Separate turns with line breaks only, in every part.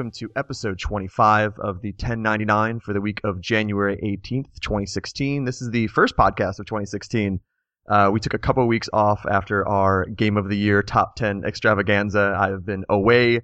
welcome to episode 25 of the 1099 for the week of January 18th, 2016. This is the first podcast of 2016. Uh, we took a couple weeks off after our Game of the Year top 10 extravaganza. I've been away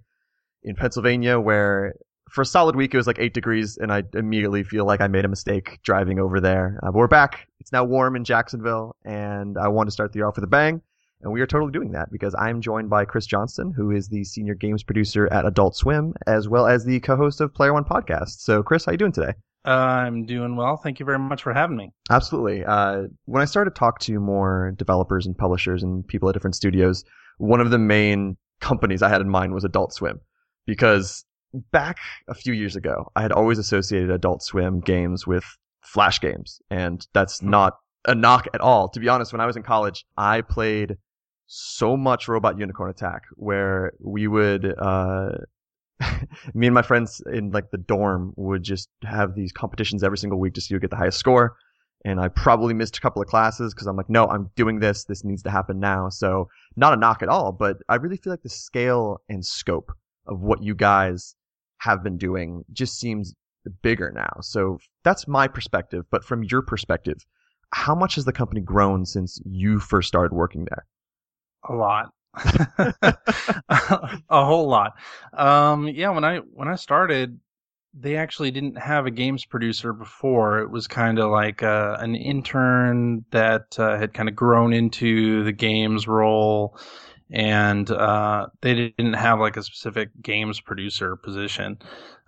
in Pennsylvania where for a solid week it was like 8 degrees and I immediately feel like I made a mistake driving over there. Uh, but we're back. It's now warm in Jacksonville and I want to start the year off with a bang. And we are totally doing that because I'm joined by Chris Johnston, who is the senior games producer at Adult Swim, as well as the co-host of Player One Podcast. So, Chris, how are you doing today?
Uh, I'm doing well. Thank you very much for having me.
Absolutely. Uh, when I started to talk to more developers and publishers and people at different studios, one of the main companies I had in mind was Adult Swim because back a few years ago, I had always associated Adult Swim games with Flash games, and that's hmm. not a knock at all. To be honest, when I was in college, I played so much Robot Unicorn Attack where we would, uh, me and my friends in like the dorm would just have these competitions every single week to see who get the highest score. And I probably missed a couple of classes because I'm like, no, I'm doing this. This needs to happen now. So not a knock at all, but I really feel like the scale and scope of what you guys have been doing just seems bigger now. So that's my perspective. But from your perspective, how much has the company grown since you first started working there?
A lot. a whole lot. Um, yeah, when I when I started, they actually didn't have a games producer before. It was kind of like uh, an intern that uh, had kind of grown into the games role, and uh, they didn't have like a specific games producer position.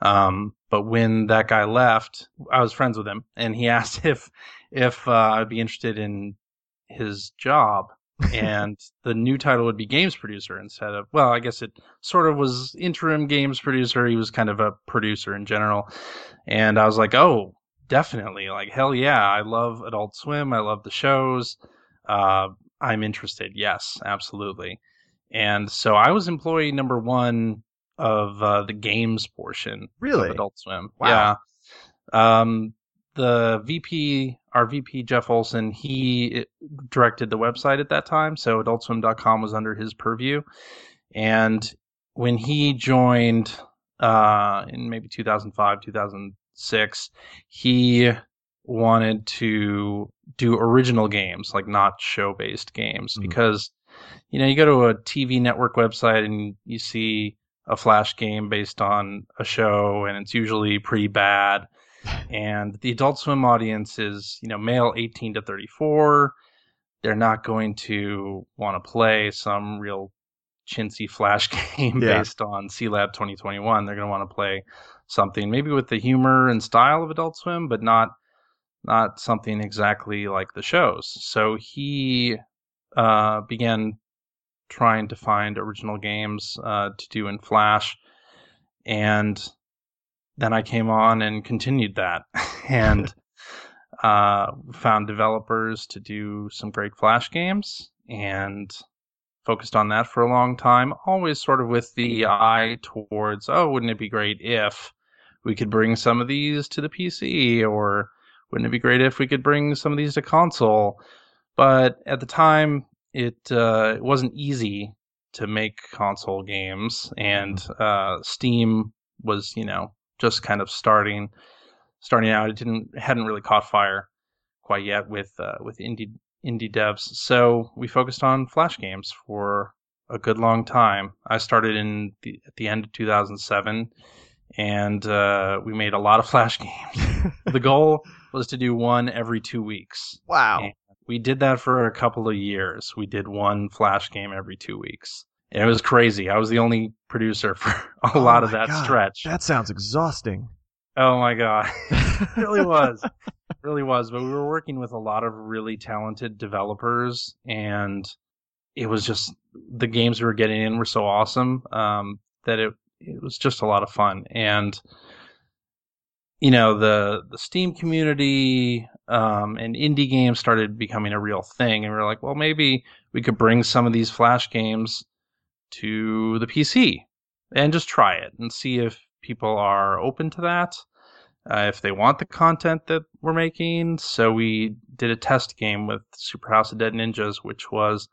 Um, but when that guy left, I was friends with him, and he asked if if uh, I'd be interested in his job and the new title would be games producer instead of well i guess it sort of was interim games producer. He was kind of a producer in general. And i was like oh definitely. Like hell yeah. I love adult swim. I love the shows. Uh, i'm interested. Yes absolutely. And so i was employee number one of uh, the games portion
really?
Of adult swim. Wow. yeah. Um, the VP, our VP Jeff Olson, he directed the website at that time, so AdultSwim.com was under his purview. And when he joined uh, in maybe 2005, 2006, he wanted to do original games, like not show-based games, mm-hmm. because you know you go to a TV network website and you see a flash game based on a show, and it's usually pretty bad and the Adult Swim audience is, you know, male 18 to 34. They're not going to want to play some real chintzy flash game yeah. based on C Sealab 2021. They're going to want to play something maybe with the humor and style of Adult Swim, but not not something exactly like the shows. So he uh, began trying to find original games uh, to do in Flash, and then I came on and continued that and uh, found developers to do some great Flash games and focused on that for a long time. Always sort of with the eye towards, oh, wouldn't it be great if we could bring some of these to the PC or wouldn't it be great if we could bring some of these to console? But at the time, it uh, it wasn't easy to make console games, and uh, Steam was, you know, just kind of starting starting out. It didn't hadn't really caught fire quite yet with uh, with indie indie devs. So we focused on Flash games for a good long time. I started in the, at the end of 2007, and uh, we made a lot of Flash games. the goal was to do one every two weeks.
Wow. And
we did that for a couple of years. We did one Flash game every two weeks. And it was crazy. I was the only producer for a oh lot of that
god,
stretch.
That sounds exhausting.
Oh my god, it really was, it really was. But we were working with a lot of really talented developers, and it was just the games we were getting in were so awesome um, that it it was just a lot of fun. And you know the the Steam community um, and indie games started becoming a real thing, and we were like, well, maybe we could bring some of these Flash games to the PC and just try it and see if people are open to that, uh, if they want the content that we're making. So we did a test game with Super House of Dead Ninjas, which was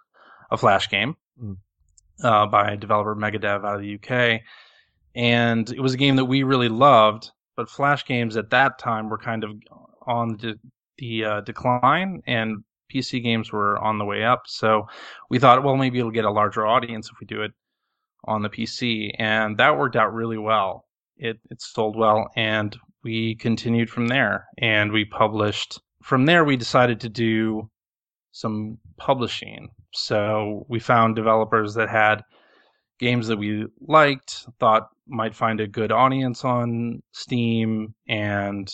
a Flash game mm. uh, by developer Megadev out of the UK. and it was a game that we really loved. But Flash games at that time were kind of on the, the uh, decline, and PC games were on the way up. So we thought, well, maybe it'll get a larger audience if we do it on the PC, and that worked out really well. It it sold well, and we continued from there. And we published from there. We decided to do some publishing. So we found developers that had games that we liked, thought might find a good audience on Steam, and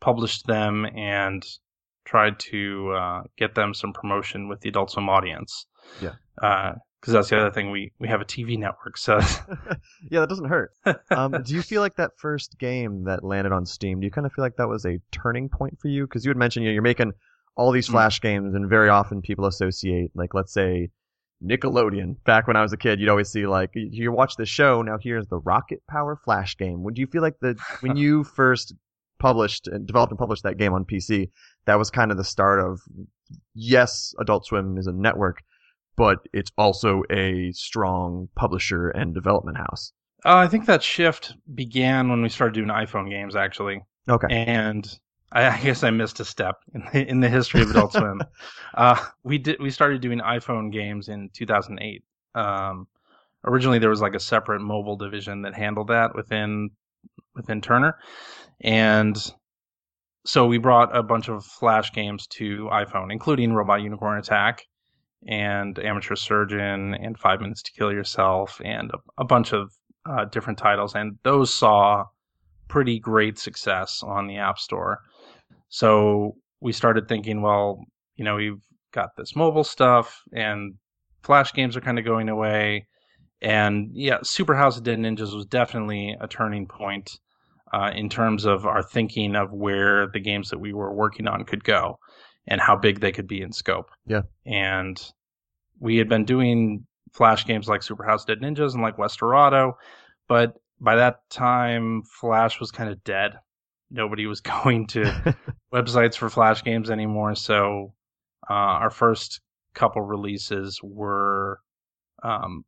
published them and tried to uh, get them some promotion with the Adult Swim audience.
Yeah.
Because uh, that's the other thing we we have a TV network, so
yeah, that doesn't hurt. Um, do you feel like that first game that landed on Steam? Do you kind of feel like that was a turning point for you? Because you had mentioned you know, you're making all these
Mm.
Flash games, and very often people associate, like, let's say, Nickelodeon. Back when I was a kid, you'd always see like, you- you watch the show. Now here's the Rocket Power Flash game. Would you feel like the when you first published and developed and published that game on PC, that was kind of the start of yes, Adult Swim is a network, but it's also a strong publisher and development house.
Uh, I think that shift began when we started doing iPhone games, actually,
Okay.
and I, I guess I missed a step in the, in the history of Adult Swim. Uh, we did we started doing iPhone games in 2008. Um, originally, there was like a separate mobile division that handled that within within Turner, and so we brought a bunch of Flash games to iPhone, including Robot Unicorn Attack and Amateur Surgeon and Five Minutes to Kill Yourself and a, a bunch of uh, different titles, and those saw pretty great success on the App Store. So we started thinking, well, you know, we've got this mobile stuff, and Flash games are kind of going away. And yeah, Super House of Dead Ninjas was definitely a turning point uh, in terms of our thinking of where the games that we were working on could go and how big they could be in scope.
Yeah.
And we had been doing Flash games like Super House Dead Ninjas and like Westerado, but by that time, Flash was kind of dead. Nobody was going to websites for Flash games anymore. So uh, our first couple releases were um,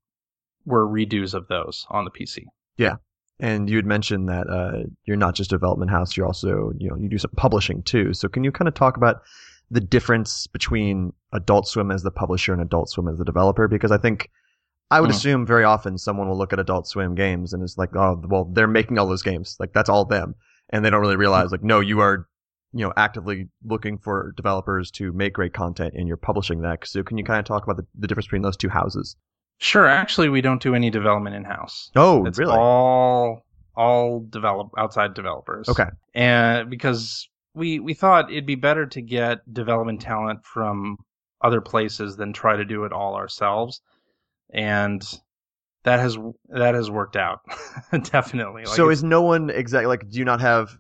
were redos of those on the PC.
And you had mentioned that uh, you're not just a development house; you're also, you know, you do some publishing too. So can you kind of talk about the difference between Adult Swim as the publisher and Adult Swim as the developer? Because I think I would
Hmm.
assume very often someone will look at Adult Swim games and it's like, oh, well, they're making all those games, like that's all them, and they don't really realize, like, no, you are, you know, actively looking for developers to make great content, and you're publishing that. So can you kind of talk about the, the difference between those two houses?
Sure, actually, we don't do any development in house.
Oh,
It's
really?
all all develop outside developers.
Okay.
and because we we thought it'd be better to get development talent from other places than try to do it all ourselves, and that has that has worked out definitely. Like
so is no one exactly like do you not have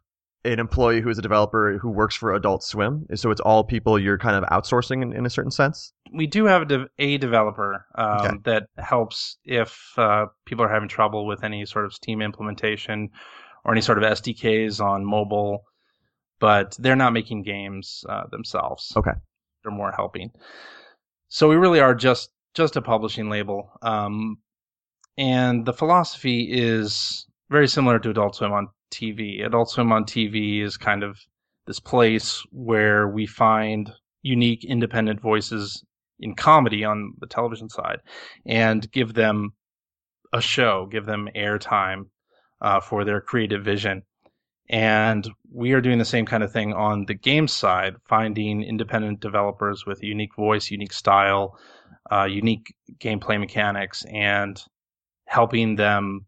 an employee who is a developer who works for Adult Swim? So it's all people you're kind of outsourcing in, in a certain sense.
we do have a, de- a developer um,
Okay.
that helps if uh, people are having trouble with any sort of Steam implementation or any sort of SDKs on mobile, but they're not making games uh, themselves.
Okay.
they're more helping. So we really are just just a publishing label, um, and the philosophy is very similar to Adult Swim on TV. Adult Swim on TV is kind of this place where we find unique independent voices in comedy on the television side and give them a show, give them airtime uh, for their creative vision. And we are doing the same kind of thing on the game side, finding independent developers with unique voice, unique style, uh, unique gameplay mechanics, and helping them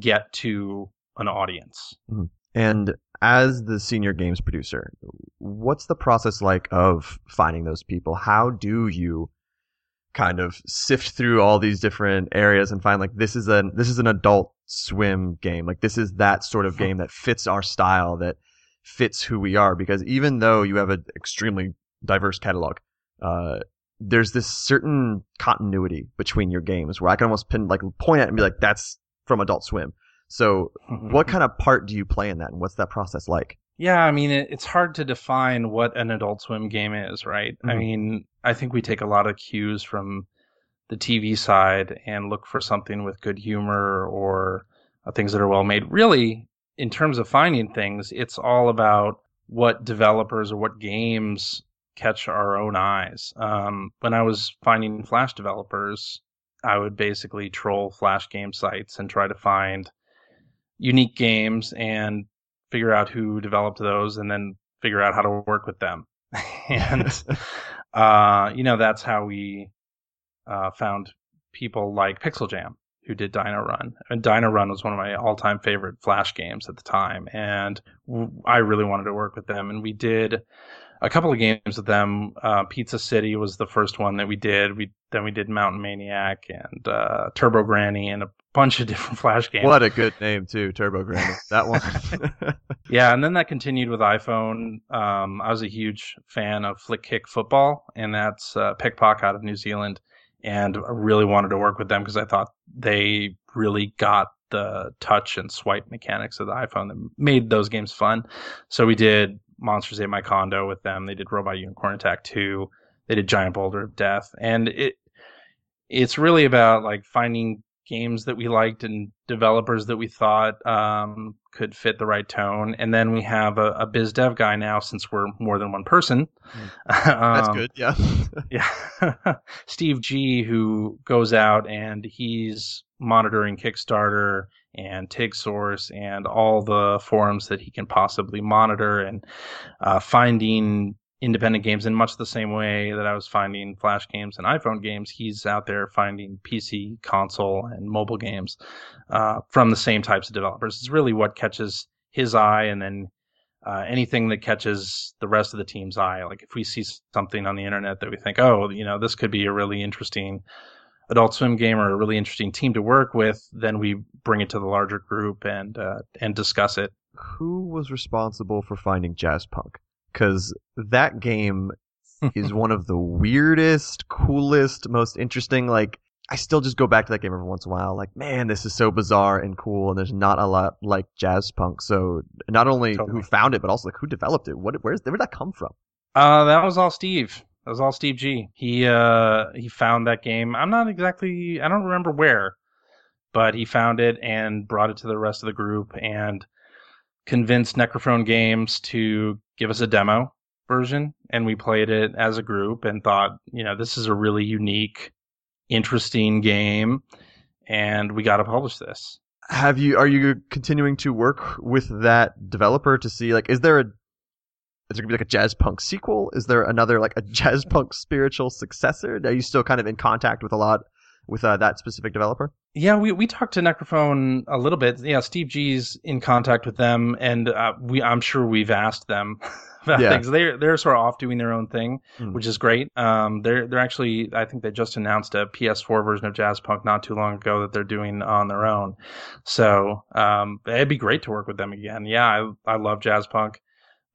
get to an audience.
And as the senior games producer, what's the process like of finding those people? How do you kind of sift through all these different areas and find like this is an this is an adult swim game. Like this is that sort of game that fits our style, that fits who we are. Because even though you have an extremely diverse catalog, uh, there's this certain continuity between your games where I can almost pin like point at and be like, that's from Adult Swim. So what kind of part do you play in that and what's that process like?
Yeah, I mean, it, it's hard to define what an Adult Swim game is, right? I
Mhm.
mean, I think we take a lot of cues from the TV side and look for something with good humor or uh, things that are well made. Really, in terms of finding things, it's all about what developers or what games catch our own eyes. Um, when I was finding Flash developers, I would basically troll Flash game sites and try to find unique games and figure out who developed those and then figure out how to work with them. and, uh, you know, that's how we uh, found people like Pixel Jam who did Dino Run. And Dino Run was one of my all time favorite Flash games at the time. And I really wanted to work with them. And we did a couple of games with them. Uh, Pizza City was the first one that we did. We then we did Mountain Maniac and uh, Turbo Granny and a bunch of different Flash games.
What a good name too, Turbo Granny. That one.
yeah, and then that continued with iPhone. Um, I was a huge fan of Flick Kick Football, and that's uh, PikPok out of New Zealand, and I really wanted to work with them because I thought they really got the touch and swipe mechanics of the iPhone that made those games fun. So we did Monsters Ate My Condo with them. They did Robot Unicorn Attack 2. They did Giant Boulder of Death. And it it's really about like finding games that we liked and developers that we thought um, could fit the right tone. And then we have a, a biz dev guy now, since we're more than one person.
Mm. um, That's good. Yeah.
yeah. Steve G, who goes out and he's monitoring Kickstarter and TIGSource and all the forums that he can possibly monitor and uh, finding independent games in much the same way that I was finding Flash games and iPhone games. He's out there finding PC, console, and mobile games uh, from the same types of developers. It's really what catches his eye, and then uh, anything that catches the rest of the team's eye. Like if we see something on the internet that we think, oh, you know, this could be a really interesting Adult Swim game or a really interesting team to work with, then we bring it to the larger group and uh, and discuss it.
Who was responsible for finding Jazzpunk? Because that game is one of the weirdest, coolest, most interesting. Like, I still just go back to that game every once in a while. Like, man, this is so bizarre and cool, and there's not a lot like Jazzpunk. So, not only totally. who found it, but also like who developed it. What, where's where did that come from?
Uh, that was all Steve. That was all Steve G. He uh he found that game. I'm not exactly. I don't remember where, but he found it and brought it to the rest of the group and convinced Necrophone Games to give us a demo version, and we played it as a group and thought, you know, this is a really unique, interesting game, and we got to publish this.
Have you? Are you continuing to work with that developer to see like, is there a is there gonna be like a Jazzpunk sequel? Is there another like a Jazzpunk spiritual successor? Are you still kind of in contact with a lot with uh, that specific developer?
Yeah, we, we talked to Necrophone a little bit. Yeah, Steve G's in contact with them, and uh, we I'm sure we've asked them about yeah. things. They're they're sort of off doing their own thing, mm. which is great. Um, they're they're actually I think they just announced a PS4 version of Jazzpunk not too long ago that they're doing on their own. So um, it'd be great to work with them again. Yeah, I I love Jazzpunk,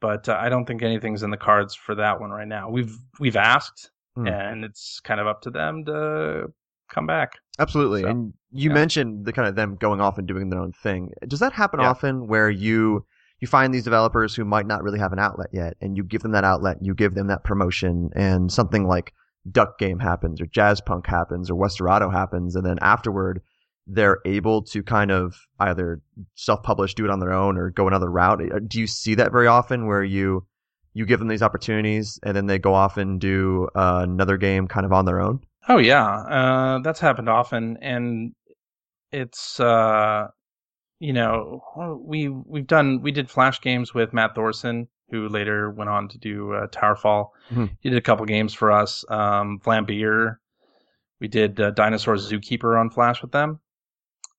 but uh, I don't think anything's in the cards for that one right now. We've we've asked, mm. and it's kind of up to them to come back.
Absolutely. So, and you yeah. mentioned the kind of them going off and doing their own thing. Does that happen yeah. often where you you find these developers who might not really have an outlet yet and you give them that outlet, you give them that promotion and something like Duck Game happens or Jazzpunk happens or Westerado happens and then afterward they're able to kind of either self-publish, do it on their own or go another route. Uh, do you see that very often where you you give them these opportunities and then they go off and do uh, another game kind of on their own?
Oh yeah, uh, that's happened often, and it's uh, you know we we've done we did flash games with Matt Thorson, who later went on to do uh, Towerfall. Mm-hmm. He did a couple games for us. Um, Vlambeer, we did uh, Dinosaur Zookeeper on Flash with them.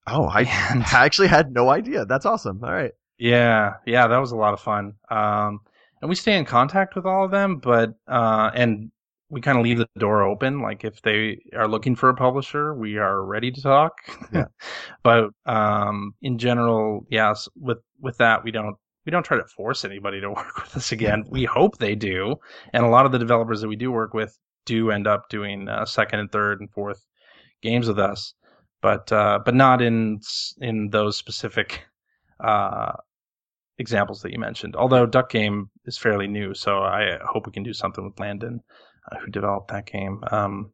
Oh, I, and, I actually had no idea. That's awesome. All right.
Yeah, yeah, that was a lot of fun. Um, and we stay in contact with all of them, but uh, and we kind of leave the door open. Like if they are looking for a publisher, we are ready to talk. Yeah. but um, in general, yes, with with that, we don't we don't try to force anybody to work with us again. We hope they do, and a lot of the developers that we do work with do end up doing uh, second and third and fourth games with us, but uh, but not in in those specific uh, examples that you mentioned. Although Duck Game is fairly new, so I hope we can do something with Landon who developed that game um,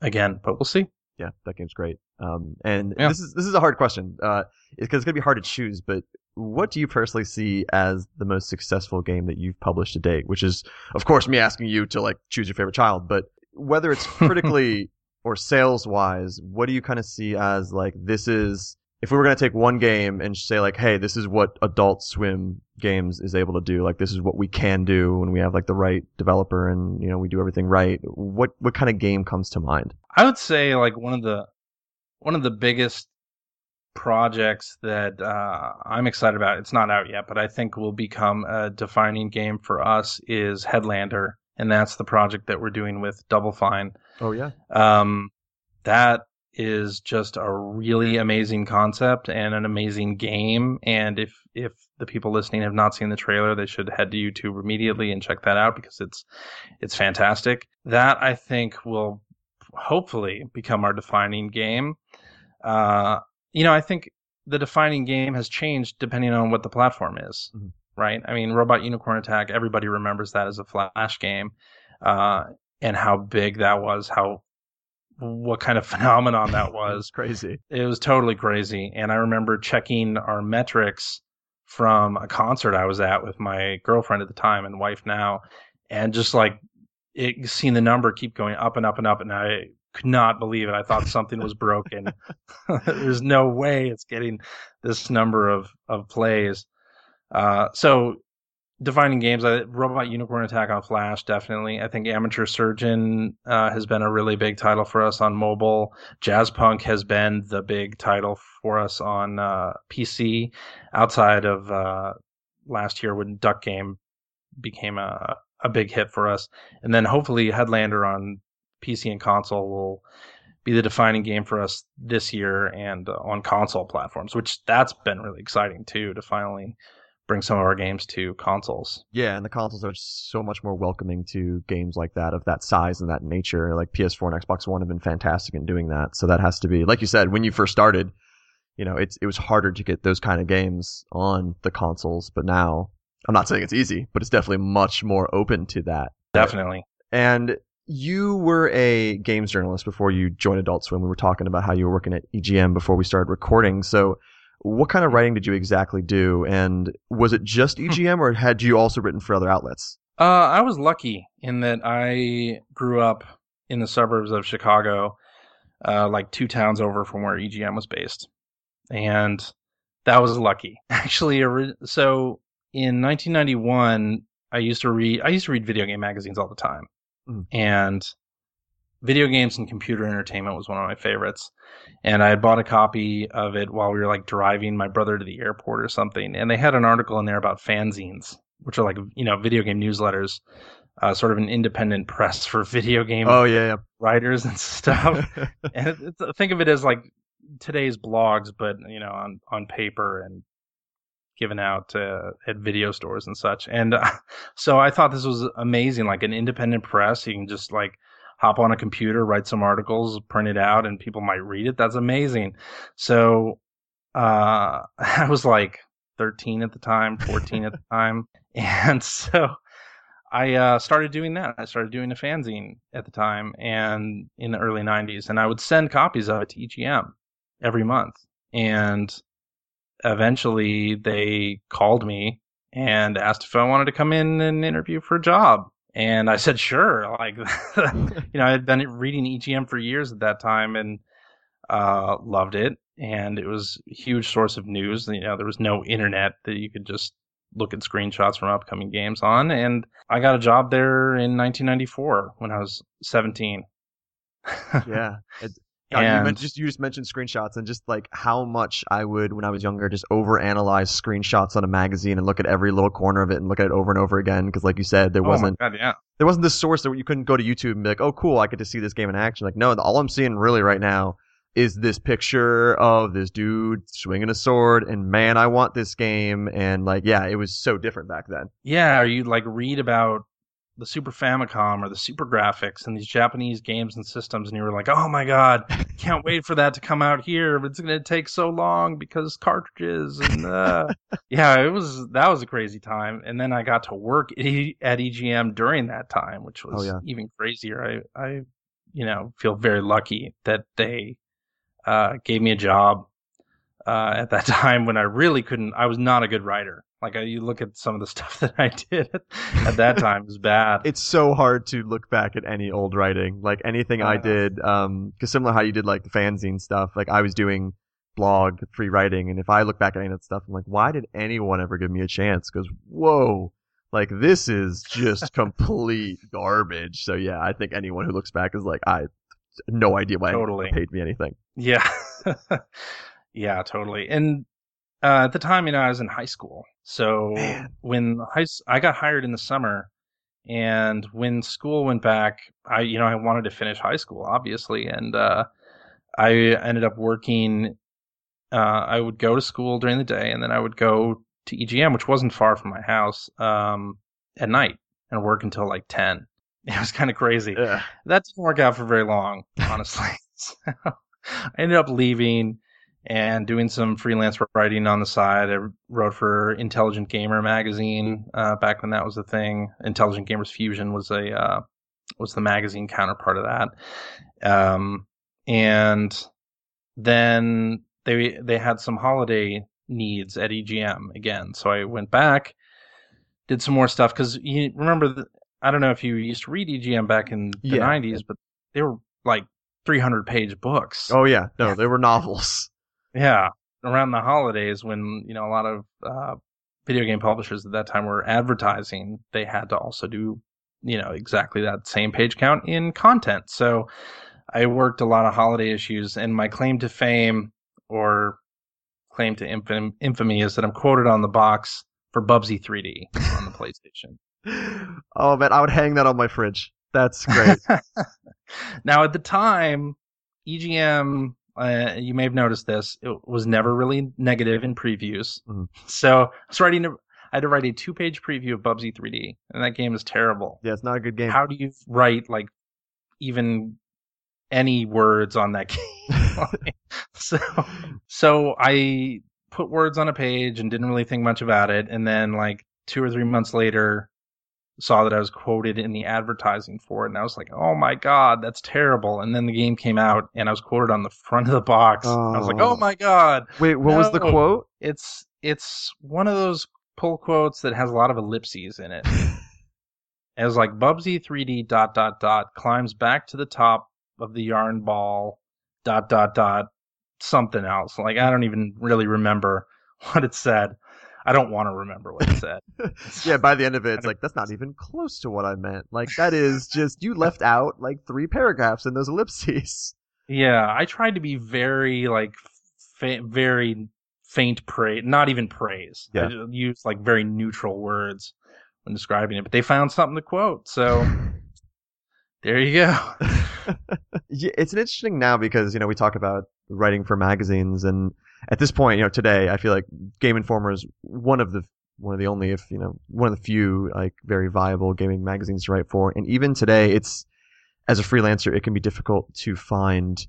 again, but we'll see.
Yeah, that game's great. Um, and
Yeah.
this is this is a hard question because it's going to be hard to choose. But what do you personally see as the most successful game that you've published to date? Which is, of course, me asking you to like choose your favorite child. But whether it's critically or sales wise, what do you kind of see as like this is? If we were going to take one game and say like, hey, this is what Adult Swim Games is able to do. Like this is what we can do when we have like the right developer and you know we do everything right. What what kind of game comes to mind?
I would say like one of the one of the biggest projects that uh, I'm excited about. It's not out yet, but I think will become a defining game for us is Headlander, and that's the project that we're doing with Double Fine.
Oh yeah.
Um, that is just a really amazing concept and an amazing game. And if if the people listening have not seen the trailer, they should head to YouTube immediately and check that out because it's it's fantastic. That I think will hopefully become our defining game. Uh, you know, I think the defining game has changed depending on what the platform is.
Mhm.
Right? I mean, Robot Unicorn Attack, everybody remembers that as a flash game. Uh, and how big that was, how what kind of phenomenon that was.
crazy.
It was totally crazy. And I remember checking our metrics from a concert I was at with my girlfriend at the time and wife now, and just like it, seeing the number keep going up and up and up, and I could not believe it. I thought something was broken. There's no way it's getting this number of of plays. Uh, so defining games, I, Robot Unicorn Attack on Flash, definitely. I think Amateur Surgeon uh, has been a really big title for us on mobile. Jazzpunk has been the big title for us on uh, PC, outside of uh, last year when Duck Game became a a big hit for us, and then hopefully Headlander on PC and console will be the defining game for us this year and uh, on console platforms, which that's been really exciting too to finally bring some of our games to consoles.
Yeah, and the consoles are so much more welcoming to games like that of that size and that nature. Like PS4 and Xbox One have been fantastic in doing that. So that has to be, like you said, when you first started, you know, it's it was harder to get those kind of games on the consoles, but now I'm not saying it's easy, but it's definitely much more open to that.
Definitely.
And you were a games journalist before you joined Adult Swim. We were talking about how you were working at EGM before we started recording. So, what kind of writing did you exactly do? And was it just EGM, or had you also written for other outlets?
Uh, I was lucky in that I grew up in the suburbs of Chicago, uh, like two towns over from where EGM was based, and that was lucky. Actually, so in 1991, I used to read. I used to read video game magazines all the time,
Mm.
and video games and computer entertainment was one of my favorites. And I had bought a copy of it while we were like driving my brother to the airport or something, and they had an article in there about fanzines, which are like you know video game newsletters, uh, sort of an independent press for video game
Oh yeah, yeah.
writers and stuff. and it, think of it as like today's blogs, but you know on on paper and given out uh, at video stores and such. And uh, so I thought this was amazing, like an independent press. You can just like hop on a computer, write some articles, print it out, and people might read it. That's amazing. So uh, I was like 13 at the time, 14 at the time, and so. I uh, started doing that. I started doing a fanzine at the time and in the early 90s, and I would send copies of it to EGM every month. And eventually they called me and asked if I wanted to come in and interview for a job. And I said, sure. Like, you know, I had been reading EGM for years at that time and uh, loved it. And it was a huge source of news. You know, there was no internet that you could just look at screenshots from upcoming games on. And I got a job there in 1994 when I was 17.
yeah. It, God, you,
And-
men- just you just mentioned screenshots and just like how much I would when I was younger just overanalyze screenshots on a magazine and look at every little corner of it and look at it over and over again because like you said there
Oh
wasn't
God, yeah.
there wasn't this source that you couldn't go to YouTube and be like oh cool I get to see this game in action. Like no all I'm seeing really right now is this picture of this dude swinging a sword and man I want this game. And like yeah it was so different back then.
Yeah, or you like read about the Super Famicom or the SuperGrafx and these Japanese games and systems, and you were like, "Oh my god, can't wait for that to come out here! But it's going to take so long because cartridges." And uh, yeah, it was that was a crazy time. And then I got to work at EGM during that time, which was
Oh, yeah.
even crazier. I I you know feel very lucky that they uh, gave me a job uh, at that time when I really couldn't. I was not a good writer. Like I, you look at some of the stuff that I did at, at that time was bad.
It's so hard to look back at any old writing, like anything I
Uh.
did. Um, because similar how you did like the fanzine stuff, like I was doing blog free writing, and if I look back at any of that stuff, I'm like, why did anyone ever give me a chance? Because whoa, like this is just complete garbage. So yeah, I think anyone who looks back is like, I no idea why
Totally.
paid me anything.
Yeah. yeah, totally. And uh, at the time, you know, I was in high school. So
Man.
when high, I got hired in the summer, and when school went back, I, you know, I wanted to finish high school, obviously, and uh, I ended up working. Uh, I would go to school during the day, and then I would go to EGM, which wasn't far from my house, um, at night, and work until like ten. It was kind of crazy
Ugh.
that didn't work out for very long, honestly. so I ended up leaving and doing some freelance writing on the side. I wrote for Intelligent Gamer magazine uh, back when that was a thing. Intelligent Gamers Fusion was a uh, was the magazine counterpart of that. Um, and then they they had some holiday needs at EGM again, so I went back, did some more stuff because you remember the, I don't know if you used to read EGM back in the
Yeah.
90s, but they were like 300 page books.
Oh yeah, no, they were novels.
Yeah, around the holidays when you know a lot of uh, video game publishers at that time were advertising, they had to also do you know exactly that same page count in content. So I worked a lot of holiday issues, and my claim to fame or claim to infam- infamy is that I'm quoted on the box for Bubsy 3D on the PlayStation.
oh man, I would hang that on my fridge. That's great.
now, at the time, EGM, uh, you may have noticed this, it was never really negative in previews.
Mhm.
So I was writing, a, I had to write a two-page preview of Bubsy 3D, and that game is terrible.
yeah, it's not a good game.
How do you write like even any words on that game? so, so I put words on a page and didn't really think much about it, and then like two or three months later, saw that I was quoted in the advertising for it, and I was like, "Oh my god, that's terrible!" And then the game came out, and I was quoted on the front of the box. I was like,
Oh.
"Oh my god!"
Wait, what was the quote?
It's it's one of those pull quotes that has a lot of ellipses in it. It was like Bubsy 3D dot dot dot climbs back to the top of the yarn ball dot dot dot something else. Like I don't even really remember what it said. I don't want to remember what it said.
yeah, by the end of it, it's like that's not even close to what I meant. Like that is just you left out like three paragraphs in those ellipses.
Yeah, I tried to be very like fa- very faint praise, not even praise.
Yeah.
I used like very neutral words when describing it, but they found something to quote. So there you go.
yeah, it's an interesting now because you know we talk about writing for magazines, and at this point, you know, today I feel like Game Informer is one of the one of the only, if you know, one of the few like very viable gaming magazines to write for. And even today, it's as a freelancer, it can be difficult to find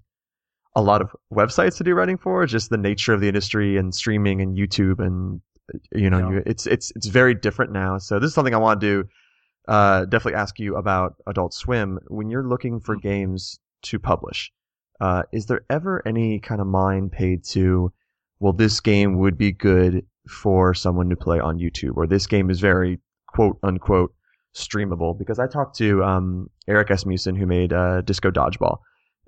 a lot of websites to do writing for. Just the nature of the industry and streaming and YouTube and you know,
Yeah.
you, it's it's it's very different now. So this is something I want to do. Uh, definitely ask you about Adult Swim when you're looking for
Mhm.
games to publish. Uh, is there ever any kind of mind paid to, well, this game would be good for someone to play on YouTube, or this game is very quote unquote streamable? Because I talked to um, Eric Asmussen who made uh, Disco Dodgeball,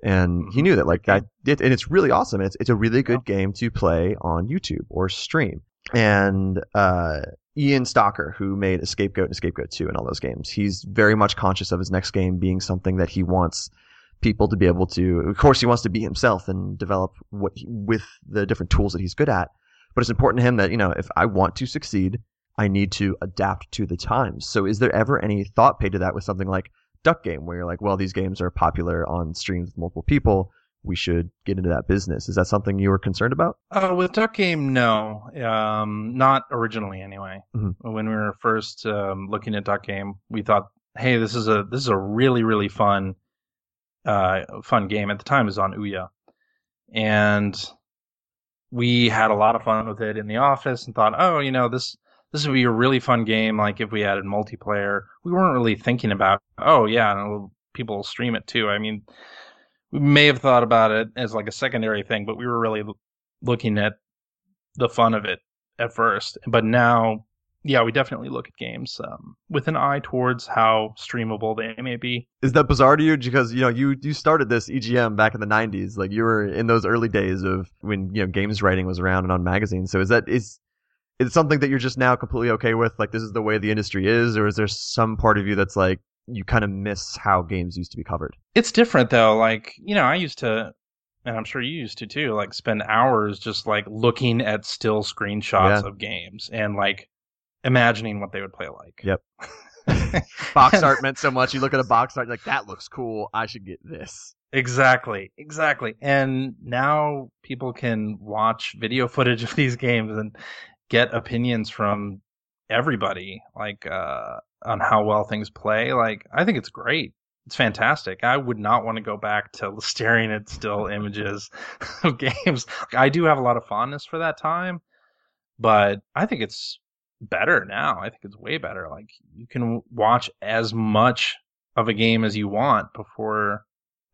and he
Mhm.
knew that like that, it, and it's really awesome. It's it's a really good game to play on YouTube or stream. And uh, Ian Stallings, who made Escape Goat and Escape Goat 2 and all those games, he's very much conscious of his next game being something that he wants people to be able to. Of course, he wants to be himself and develop what he, with the different tools that he's good at. But it's important to him that you know, if I want to succeed, I need to adapt to the times. So, is there ever any thought paid to that with something like Duck Game, where you're like, well, these games are popular on streams with multiple people. We should get into that business. Is that something you were concerned about?
Uh, with Duck Game, no, um, not originally anyway.
Mhm.
When we were first um, looking at Duck Game, we thought, "Hey, this is a this is a really really fun, uh, fun game." At the time, was on Ouya, and we had a lot of fun with it in the office, and thought, "Oh, you know this." This would be a really fun game. Like if we added multiplayer, we weren't really thinking about. Oh yeah, and people will stream it too. I mean, we may have thought about it as like a secondary thing, but we were really looking at the fun of it at first. But now, yeah, we definitely look at games um, with an eye towards how streamable they may be.
Is that bizarre to you? Because you know you you started this EGM back in the '90s, like you were in those early days of when you know games writing was around and on magazines. So is that is is something that you're just now completely okay with? Like this is the way the industry is, or is there some part of you that's like you kind of miss how games used to be covered?
It's different though. Like you know, I used to and I'm sure you used to too, like spend hours just like looking at still screenshots yeah. of games and like imagining what they would play like.
Yep. box art meant so much. You look at a box art, like that looks cool. I should get this.
Exactly, exactly. And now people can watch video footage of these games and get opinions from everybody, like uh, on how well things play. Like, I think it's great it's fantastic. I would not want to go back to staring at still images of games. I do have a lot of fondness for that time, but I think it's better now. I think it's way better. Like you can watch as much of a game as you want before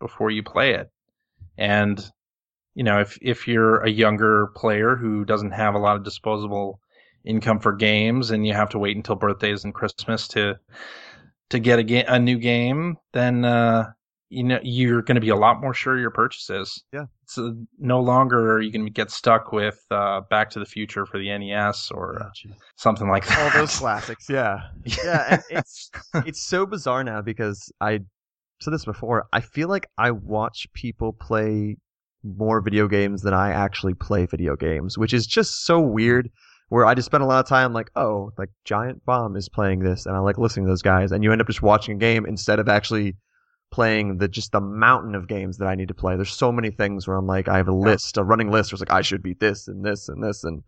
before you play it. And you know, if if you're a younger player who doesn't have a lot of disposable income for games and you have to wait until birthdays and Christmas to to get a, ga- a new game, then uh, you know you're going to be a lot more sure your purchases.
Yeah.
So no longer are you going to get stuck with uh, Back to the Future for the NES or uh, something like that.
All those classics. Yeah. Yeah. it's it's so bizarre now because I said this before. I feel like I watch people play more video games than I actually play video games, which is just so weird where I just spend a lot of time like, oh, like Giant Bomb is playing this, and I like listening to those guys, and you end up just watching a game instead of actually playing the just the mountain of games that I need to play. There's so many things where I'm like, I have a list, a running list, where it's like I should beat this and this and this, and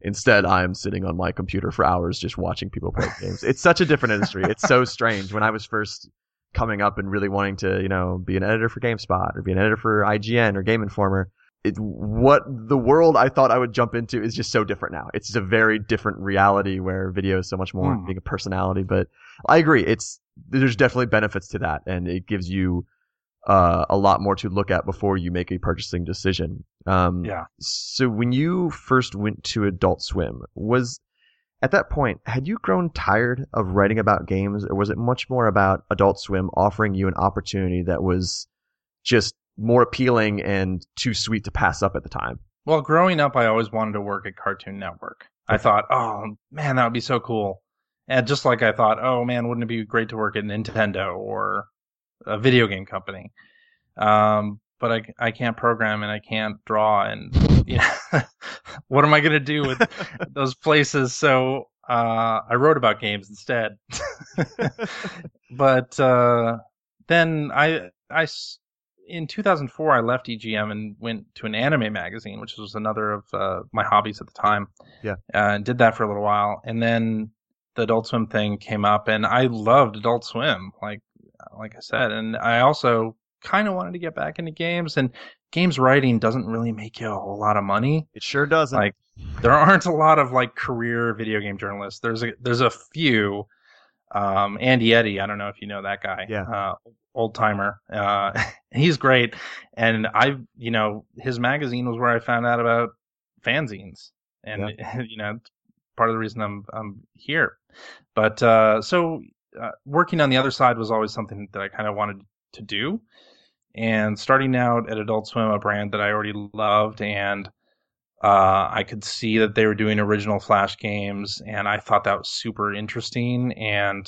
instead I'm sitting on my computer for hours just watching people play games. It's such a different industry. It's so strange. When I was first coming up and really wanting to, you know, be an editor for GameSpot or be an editor for IGN or Game Informer, it, what the world I thought I would jump into is just so different now. It's a very different reality where video is so much more mm. being a personality. But I agree, it's there's definitely benefits to that, and it gives you uh, a lot more to look at before you make a purchasing decision. Um,
yeah.
So when you first went to Adult Swim, was at that point had you grown tired of writing about games, or was it much more about Adult Swim offering you an opportunity that was just more appealing and too sweet to pass up at the time.
Well, growing up, I always wanted to work at Cartoon Network. I thought, oh man, that would be so cool. And just like I thought, oh man, wouldn't it be great to work at Nintendo or a video game company? Um, but I, I can't program and I can't draw and you know, what am I going to do with those places? So uh, I wrote about games instead. but uh, then I I in 2004, I left EGM and went to an anime magazine, which was another of uh, my hobbies at the time.
Yeah.
Uh, and did that for a little while. And then the Adult Swim thing came up, and I loved Adult Swim, like like I said. And I also kind of wanted to get back into games, and games writing doesn't really make you a whole lot of money.
It sure doesn't.
Like there aren't a lot of like career video game journalists. There's a there's a few. Um, Andy Eddy, I don't know if you know that guy.
Yeah.
Uh, old timer. Uh, he's great, and I, you know, his magazine was where I found out about fanzines, and yeah. you know, part of the reason I'm I'm here. But uh, so uh, working on the other side was always something that I kind of wanted to do, and starting out at Adult Swim, a brand that I already loved, and uh, I could see that they were doing original Flash games, and I thought that was super interesting. And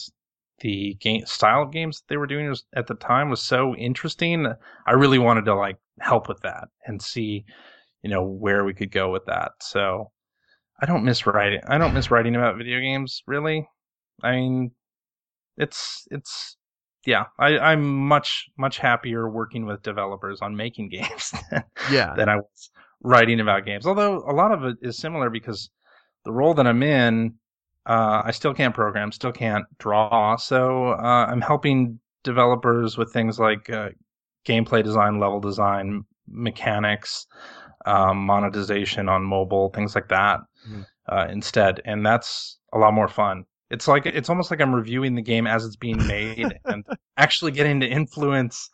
the game style of games that they were doing was, at the time was so interesting. I really wanted to like help with that and see, you know, where we could go with that. So I don't miss writing. I don't miss writing about video games really. I mean, it's it's yeah. I, I'm much much happier working with developers on making games than,
yeah.
than I was writing about games. Although a lot of it is similar because the role that I'm in uh, I still can't program, still can't draw. So uh, I'm helping developers with things like uh, gameplay design, level design, mechanics, um, monetization on mobile, things like that mm. instead. And that's a lot more fun. It's like it's almost like I'm reviewing the game as it's being made and actually getting to influence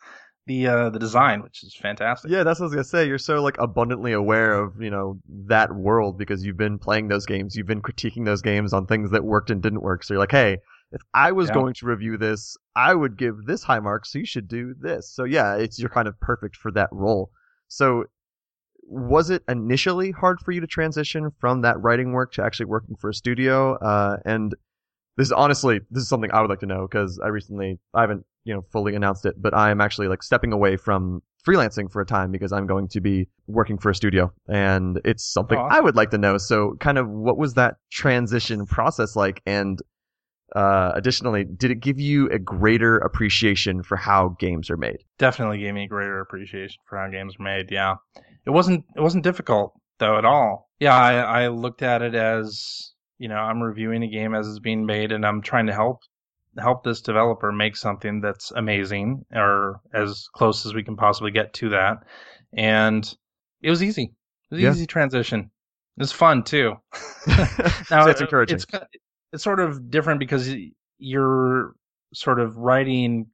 the uh, the design, which is fantastic.
Yeah, that's what I was gonna say. You're so like abundantly aware of you know that world because you've been playing those games, you've been critiquing those games on things that worked and didn't work. So you're like, hey, if I was
Yeah.
going to review this, I would give this high mark, so you should do this. So yeah, it's you're kind of perfect for that role. So was it initially hard for you to transition from that writing work to actually working for a studio? Uh, and this is honestly, this is something I would like to know because I recently, I haven't, you know, fully announced it, but I am actually like stepping away from freelancing for a time because I'm going to be working for a studio and it's something. I would like to know. So kind of what was that transition process like? And, uh, additionally, did it give you a greater appreciation for how games are made?
Definitely gave me a greater appreciation for how games are made. Yeah, it wasn't it wasn't difficult though at all. Yeah, I, I looked at it as you know I'm reviewing a game as it's being made, and I'm trying to help help this developer make something that's amazing or as close as we can possibly get to that. And it was easy. It was
Yeah.
easy transition. It was fun too.
So it's encouraging.
It's, it's sort of different because you're sort of writing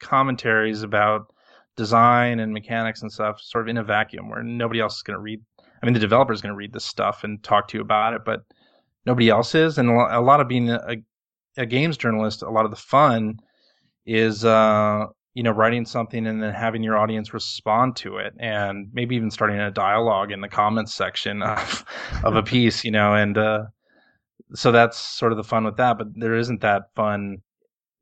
commentaries about design and mechanics and stuff sort of in a vacuum where nobody else is going to read. I mean, the developer is going to read this stuff and talk to you about it, but nobody else is. And a lot of being a, a games journalist, a lot of the fun is, uh, you know, writing something and then having your audience respond to it, and maybe even starting a dialogue in the comments section of of a piece, you know, and uh, so that's sort of the fun with that. But there isn't that fun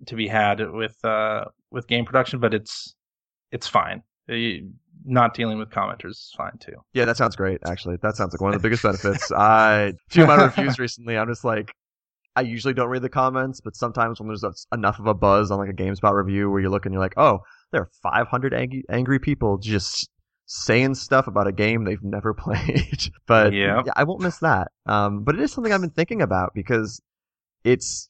to be had with uh, with game production, but it's it's fine. You- Not dealing with commenters is fine too.
Yeah, that sounds great. Actually, that sounds like one of the biggest benefits. I few of my reviews recently, I'm just like, I usually don't read the comments, but sometimes when there's a- enough of a buzz on like a GameSpot review where you look and you're like, oh, there are 500 angry, angry people just saying stuff about a game they've never played. but
Yep.
yeah, I won't miss that. Um, but it is something I've been thinking about because it's.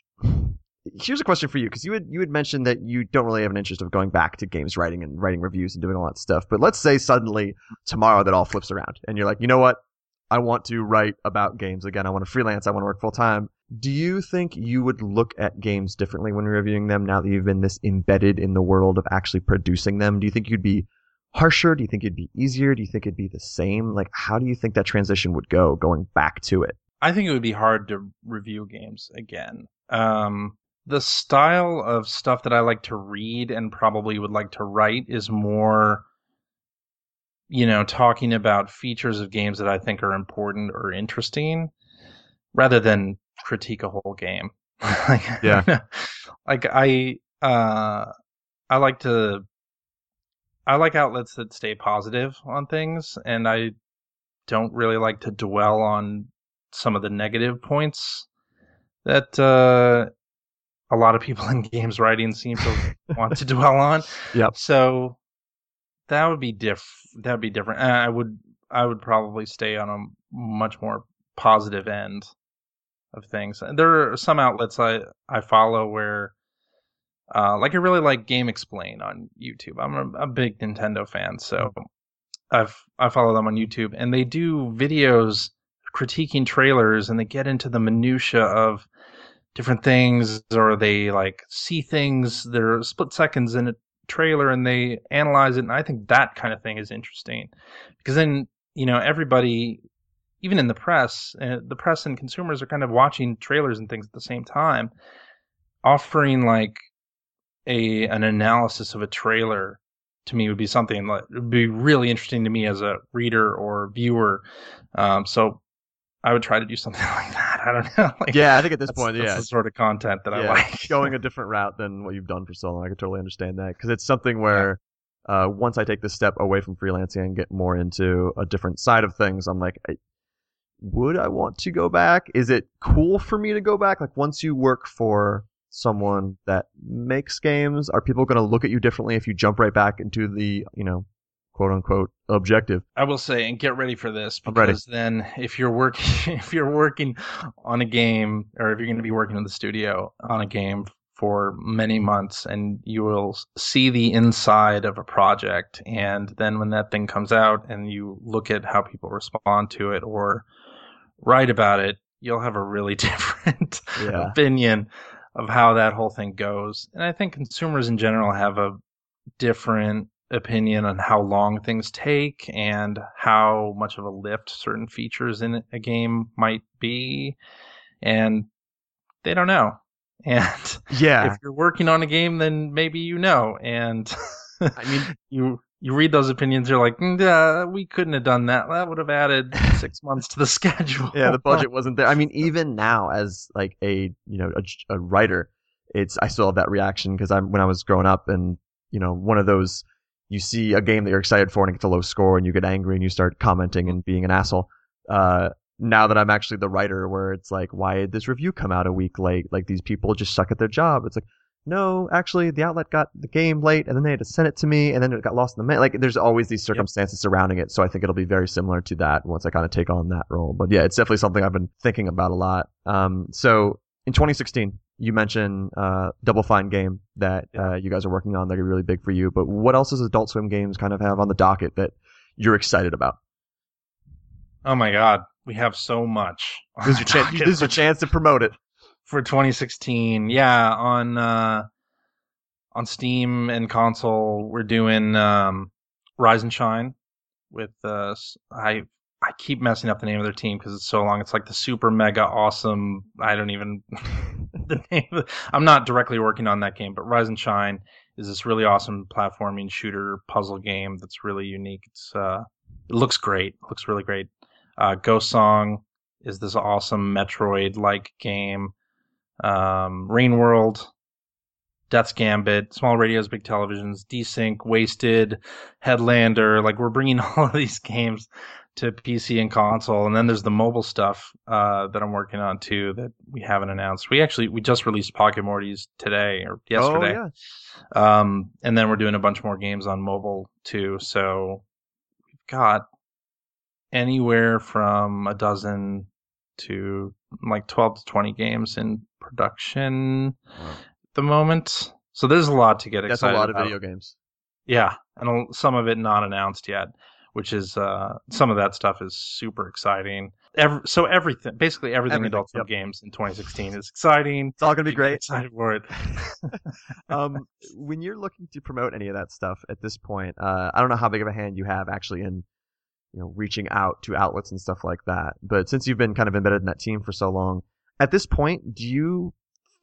Here's a question for you because you had you had mentioned that you don't really have an interest of going back to games writing and writing reviews and doing all that stuff. But let's say suddenly tomorrow that all flips around and you're like, you know what? I want to write about games again. I want to freelance. I want to work full time. Do you think you would look at games differently when reviewing them now that you've been this embedded in the world of actually producing them? Do you think you'd be harsher? Do you think it'd be easier? Do you think it'd be the same? Like, how do you think that transition would go going back to it?
I think it would be hard to review games again. Um, the style of stuff that I like to read and probably would like to write is more, you know, talking about features of games that I think are important or interesting rather than critique a whole game. like,
Yeah.
like I, uh, I like to, I like outlets that stay positive on things and I don't really like to dwell on some of the negative points that uh, a lot of people in games writing seem to want to dwell on.
Yep.
So that would be diff. That would be different. I would. I would probably stay on a much more positive end of things. And there are some outlets I I follow where. Uh, like I really like GameXplain on YouTube. I'm a, a big Nintendo fan, so I've I follow them on YouTube, and they do videos critiquing trailers, and they get into the minutia of different things, or they like see things that are split seconds in a trailer, and they analyze it. And I think that kind of thing is interesting because then you know everybody, even in the press, uh, the press and consumers are kind of watching trailers and things at the same time, offering like a an analysis of a trailer to me would be something that would be really interesting to me as a reader or viewer. Um, so I would try to do something like that. I don't know. Like,
Yeah, I think at this point, yeah,
the sort of content that I
yeah,
like.
going a different route than what you've done for so long. I could totally understand that because it's something where uh, once I take this step away from freelancing and get more into a different side of things, I'm like, I, would I want to go back? Is it cool for me to go back? Like once you work for someone that makes games, are people going to look at you differently if you jump right back into the, you know, quote unquote objective?
I will say, and get ready for this because then if you're working if you're working on a game or if you're going to be working in the studio on a game for many months and you will see the inside of a project and then when that thing comes out and you look at how people respond to it or write about it you'll have a really different
Yeah.
opinion of how that whole thing goes. And I think consumers in general have a different opinion on how long things take and how much of a lift certain features in a game might be. And they don't know. And
Yeah.
if you're working on a game, then maybe you know. And
I mean,
you you read those opinions, you're like, "Mm, uh, we couldn't have done that. That would have added six months to the schedule.
yeah, the budget wasn't there. I mean, even now, as like a you know a, a writer, it's I still have that reaction because I'm when I was growing up, and you know, one of those you see a game that you're excited for and it gets a low score, and you get angry and you start commenting and being an asshole. Uh, now that I'm actually the writer, where it's like, why did this review come out a week late? Like these people just suck at their job. It's like. No, actually, the outlet got the game late, and then they had to send it to me, and then it got lost in the mail. Like, there's always these circumstances surrounding it, so I think it'll be very similar to that once I kind of take on that role. But yeah, it's definitely something I've been thinking about a lot. Um, so in 2016, you mentioned uh, Double Fine game that uh, you guys are working on. They're really big for you. But what else does Adult Swim Games kind of have on the docket that you're excited about?
Oh my god, we have so much.
This is your, chance. this is your chance to promote it.
For 2016. Yeah, on uh, on Steam and console, we're doing um, Rise and Shine with uh, I I keep messing up the name of their team because it's so long. It's like the super mega awesome. I don't even the name. Of, I'm not directly working on that game, but Rise and Shine is this really awesome platforming shooter puzzle game that's really unique. It's uh, it looks great. It looks really great. Uh, Ghost Song is this awesome Metroid like game. Um, Rain World, Death's Gambit, Small Radios, Big Televisions, Desync, Wasted, Headlander. Like we're bringing all of these games to PC and console, and then there's the mobile stuff uh, that I'm working on too that we haven't announced. We actually we just released Pocket Mortys today or yesterday,
Oh yeah.
um, and then we're doing a bunch more games on mobile too. So we've got anywhere from a dozen to like 12 to 20 games in production
Wow.
at the moment. So there's a lot to get
That's
excited about.
That's a lot of
about.
video games.
Yeah, and some of it not announced yet, which is uh, some of that stuff is super exciting. Every, so everything, basically everything,
Everything,
Adult Swim
yep.
Games in 2016 is exciting.
It's all gonna be great.
Excited for it.
um, when you're looking to promote any of that stuff at this point, uh, I don't know how big of a hand you have actually in, you know, reaching out to outlets and stuff like that. But since you've been kind of embedded in that team for so long, at this point, do you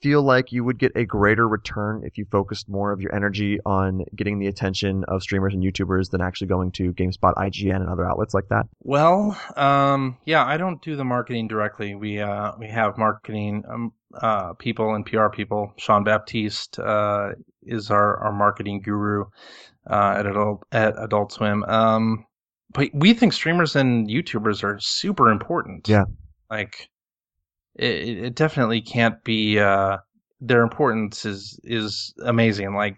feel like you would get a greater return if you focused more of your energy on getting the attention of streamers and YouTubers than actually going to GameSpot, IGN, and other outlets like that?
Well, um, yeah, I don't do the marketing directly. We uh, we have marketing um, uh, people and PR people. Sean Baptiste uh, is our, our marketing guru uh, at Adult at Adult Swim. Um, but we think streamers and YouTubers are super important.
Yeah.
like it, it definitely can't be. Uh, their importance is is amazing. Like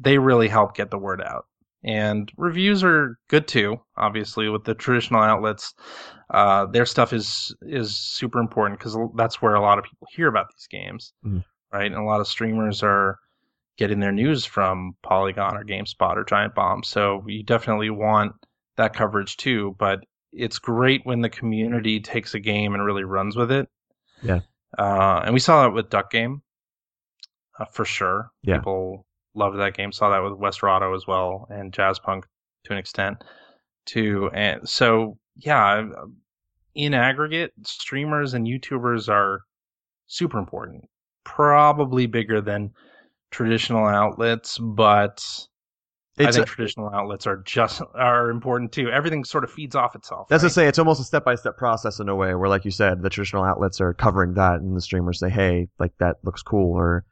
they really help get the word out and reviews are good too obviously with the traditional outlets uh, their stuff is is super important because that's where a lot of people hear about these games
Mhm.
right and a lot of streamers are getting their news from polygon or gamespot or giant bomb so you definitely want that coverage too but it's great when the community takes a game and really runs with it
Yeah.
uh, and we saw that with duck game uh, for sure
Yeah.
people loved that game. Saw that with Westerado as well and Jazzpunk to an extent too. And so yeah, in aggregate, streamers and YouTubers are super important. Probably bigger than traditional outlets, but I think
a-
traditional outlets are just are important too. Everything sort of feeds off itself.
That's to say, it's almost a step by step process in a way where, like you said, the traditional outlets are covering that, and the streamers say, "Hey, like that looks cool," or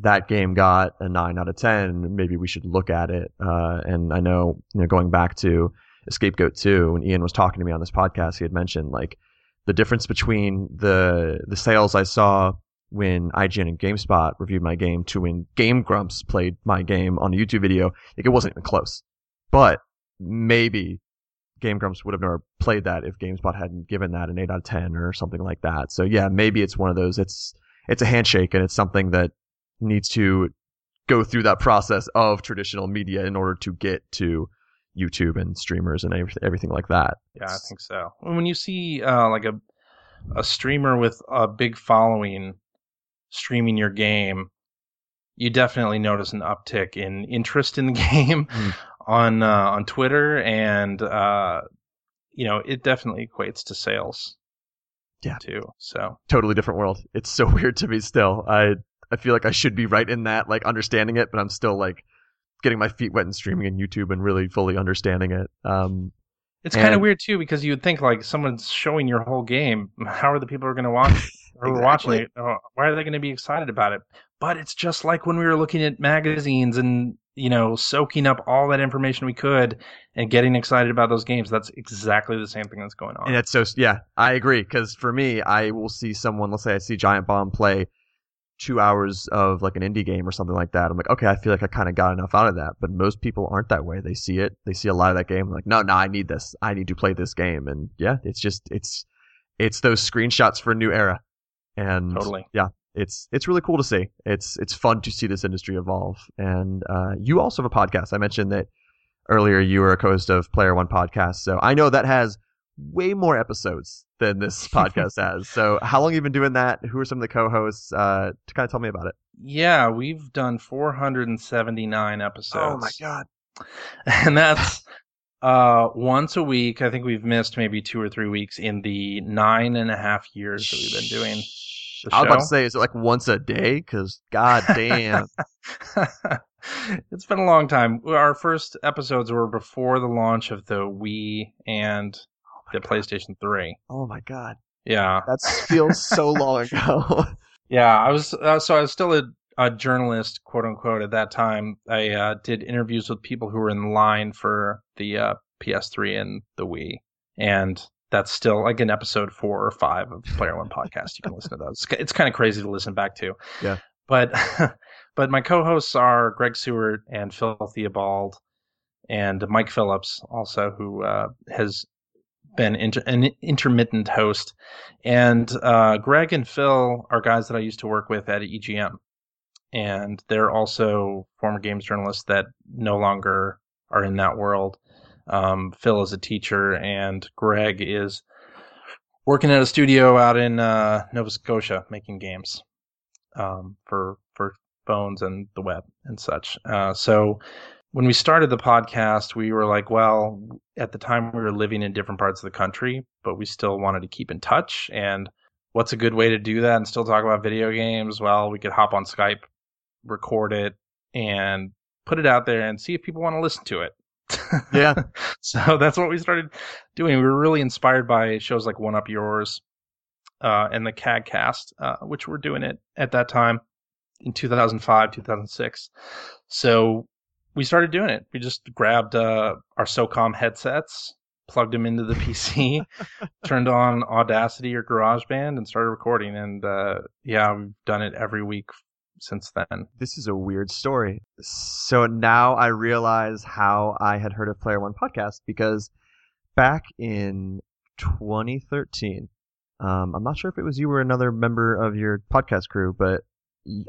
"That game got a nine out of ten. Maybe we should look at it." Uh, and I know, you know, going back to Scapegoat Two, when Ian was talking to me on this podcast, he had mentioned like the difference between the the sales I saw when IGN and GameSpot reviewed my game to when Game Grumps played my game on a YouTube video. Like it wasn't even close. But maybe Game Grumps would have never played that if GameSpot hadn't given that an 8 out of 10 or something like that. So yeah, maybe it's one of those it's it's a handshake and it's something that needs to go through that process of traditional media in order to get to YouTube and streamers and everything, everything like that.
Yeah, I think so. When you see uh, like a a streamer with a big following streaming your game, you definitely notice an uptick in interest in the game
Mm.
on uh, on Twitter, and uh, you know it definitely equates to sales.
Yeah.
too. So
Totally different world. It's so weird to me still. I I feel like I should be right in that, like understanding it, but I'm still like getting my feet wet and streaming in YouTube and really fully understanding it. Um,
it's kind of weird too because you would think like someone's showing your whole game. How are the people who are going to watch or watching it? uh, Why are they going to be excited about it? But it's just like when we were looking at magazines and you know soaking up all that information we could and getting excited about those games. That's exactly the same thing that's going on.
And it's so yeah, I agree. Because for me, I will see someone. Let's say I see Giant Bomb play two hours of like an indie game or something like that. I'm like, okay, I feel like I kind of got enough out of that. But most people aren't that way. They see it, they see a lot of that game. Like, no, no, I need this. I need to play this game. And yeah, it's just it's it's those screenshots for a new era. And
Totally.
yeah, it's it's really cool to see. It's it's fun to see this industry evolve. And uh, you also have a podcast. I mentioned that earlier. You were a co-host of Player One podcast, so I know that has way more episodes than this podcast has. So how long have you been doing that? Who are some of the co-hosts? Uh, to kind of tell me about it.
Yeah, we've done 479 episodes.
Oh my god!
and that's uh once a week. I think we've missed maybe two or three weeks in the nine and a half years that we've been doing the
I was about to say, is it like once a day? Because god damn,
it's been a long time. Our first episodes were before the launch of the Wii and the PlayStation 3.
oh my god,
Yeah.
that feels so long ago.
Yeah, I was uh, so I was still a, a journalist, quote unquote, at that time. I uh, did interviews with people who were in line for the uh, PS3 and the Wii, and that's still like an episode four or five of Player One podcast. You can listen to those. It's kind of crazy to listen back to.
Yeah.
but but my co-hosts are Greg Sewart and Phil Theobald, and Mike Phillips also, who uh, has been inter- an intermittent host. And uh, Greg and Phil are guys that I used to work with at EGM. And they're also former games journalists that no longer are in that world. Um, Phil is a teacher, and Greg is working at a studio out in uh, Nova Scotia making games um, for for phones and the web and such. Uh, so when we started the podcast, we were like, well, at the time we were living in different parts of the country, but we still wanted to keep in touch. And what's a good way to do that and still talk about video games? Well, we could hop on Skype, record it, and put it out there and see if people want to listen to it.
Yeah.
so that's what we started doing. We were really inspired by shows like 1UP Yours uh, and the CAGcast, uh, which were doing it at that time in 2005, 2006. So we started doing it. We just grabbed uh, our SOCOM headsets, plugged them into the PC, turned on Audacity or GarageBand, and started recording. And uh, yeah, we've done it every week since then.
this is a weird story. So now I realize how I had heard of Player One podcast because back in 2013, um, I'm not sure if it was you or another member of your podcast crew, but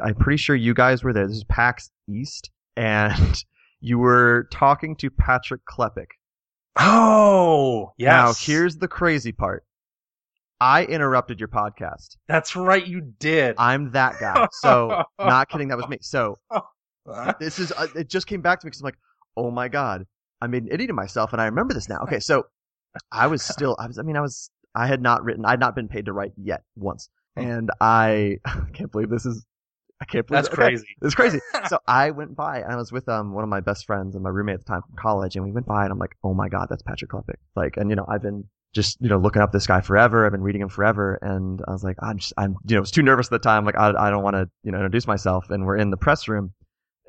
I'm pretty sure you guys were there. This is PAX East, and you were talking to Patrick Klepek.
Oh, yes.
Now, here's the crazy part. I interrupted your podcast.
That's right, you did.
I'm that guy. So, not kidding, that was me. So, this is uh, it just came back to me because I'm like, oh my god, I made an idiot of myself, and I remember this now. Okay, so I was still, I was, I mean, I was, I had not written, I had not been paid to write yet once, and I, can't believe this is, I can't believe
That's
okay,
crazy.
It's crazy. so I went by, and I was with um one of my best friends and my roommate at the time from college, and we went by, and I'm like, oh my god, that's Patrick Klepek. Like, and you know, I've been just you know looking up this guy forever. I've been reading him forever, and I was like, I'm just, I'm, you know, I was too nervous at the time. Like, I, I don't want to, you know, introduce myself. And we're in the press room,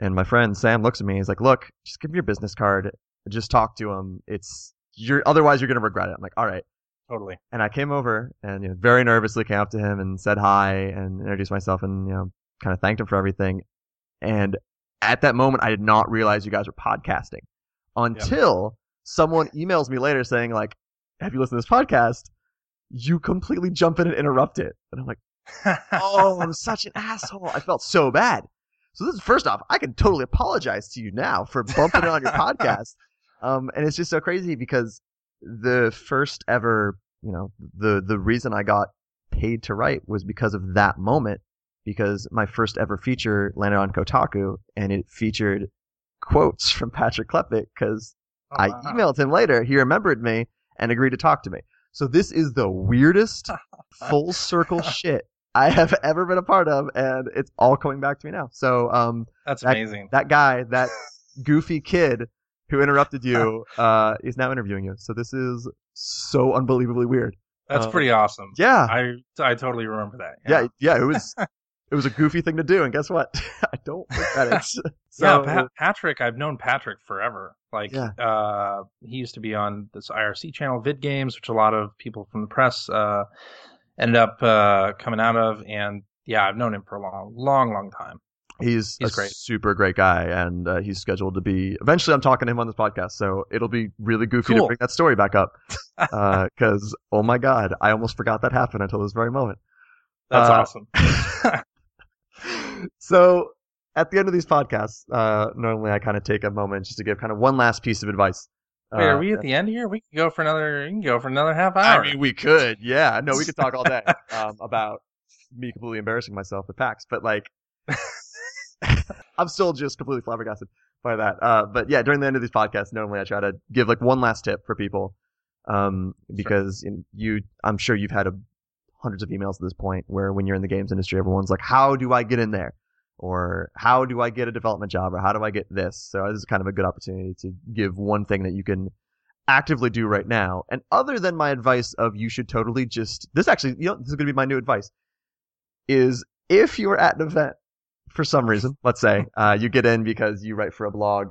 and my friend Sam looks at me. He's like, look, just give me your business card. Just talk to him. It's you're otherwise you're gonna regret it. I'm like, all right.
Totally.
And I came over and you know, very nervously came up to him and said hi and introduced myself and you know kind of thanked him for everything. And at that moment, I did not realize you guys were podcasting until someone emails me later saying like, "Have you listened to this podcast?" You completely jump in and interrupt it, and I'm like, "Oh, I'm such an asshole." I felt so bad. So this is first off, I can totally apologize to you now for bumping it on your podcast. Um, and it's just so crazy because the first ever, you know, the the reason I got paid to write was because of that moment. Because my first ever feature landed on Kotaku, and it featured quotes from Patrick Klepek because
Oh,
I emailed him later. He remembered me and agreed to talk to me. So this is the weirdest full circle shit I have ever been a part of, and it's all coming back to me now. So um,
That's
that-
amazing.
that guy, that goofy kid who interrupted you, uh, is now interviewing you. So this is so unbelievably weird.
That's
uh,
pretty awesome.
Yeah,
I I totally remember that.
yeah, yeah. It was it was a goofy thing to do, and guess what? I don't regret it. so
yeah, Pa- Patrick, I've known Patrick forever. Like,
Yeah.
uh, he used to be on this IRC channel, Vid Games, which a lot of people from the press uh, ended up uh, coming out of. And yeah, I've known him for a long, long, long time.
he's,
he's
a
great.
super great guy, and uh, he's scheduled to be. Eventually, I'm talking to him on this podcast, so it'll be really goofy to bring that story back up. Because oh my god, I almost forgot that happened until this very moment.
That's
Uh,
awesome.
So at the end of these podcasts, uh, normally I kind of take a moment just to give kind of one last piece of advice.
Wait, are
Uh,
we at the end here? We can go for another. You can go for another half hour.
I mean, we could, yeah. No, we could talk all day um, about me completely embarrassing myself at PAX, but like, I'm still just completely flabbergasted by that. Uh, but yeah, during the end of these podcasts, normally I try to give like one last tip for people, um, because in, you, I'm sure you've had a, hundreds of emails at this point where when you're in the games industry, everyone's like, "How do I get in there?" Or how do I get a development job? Or how do I get this? So this is kind of a good opportunity to give one thing that you can actively do right now. And other than my advice of you should totally just this actually, you know, this is going to be my new advice is if you are at an event for some reason, let's say uh, you get in because you write for a blog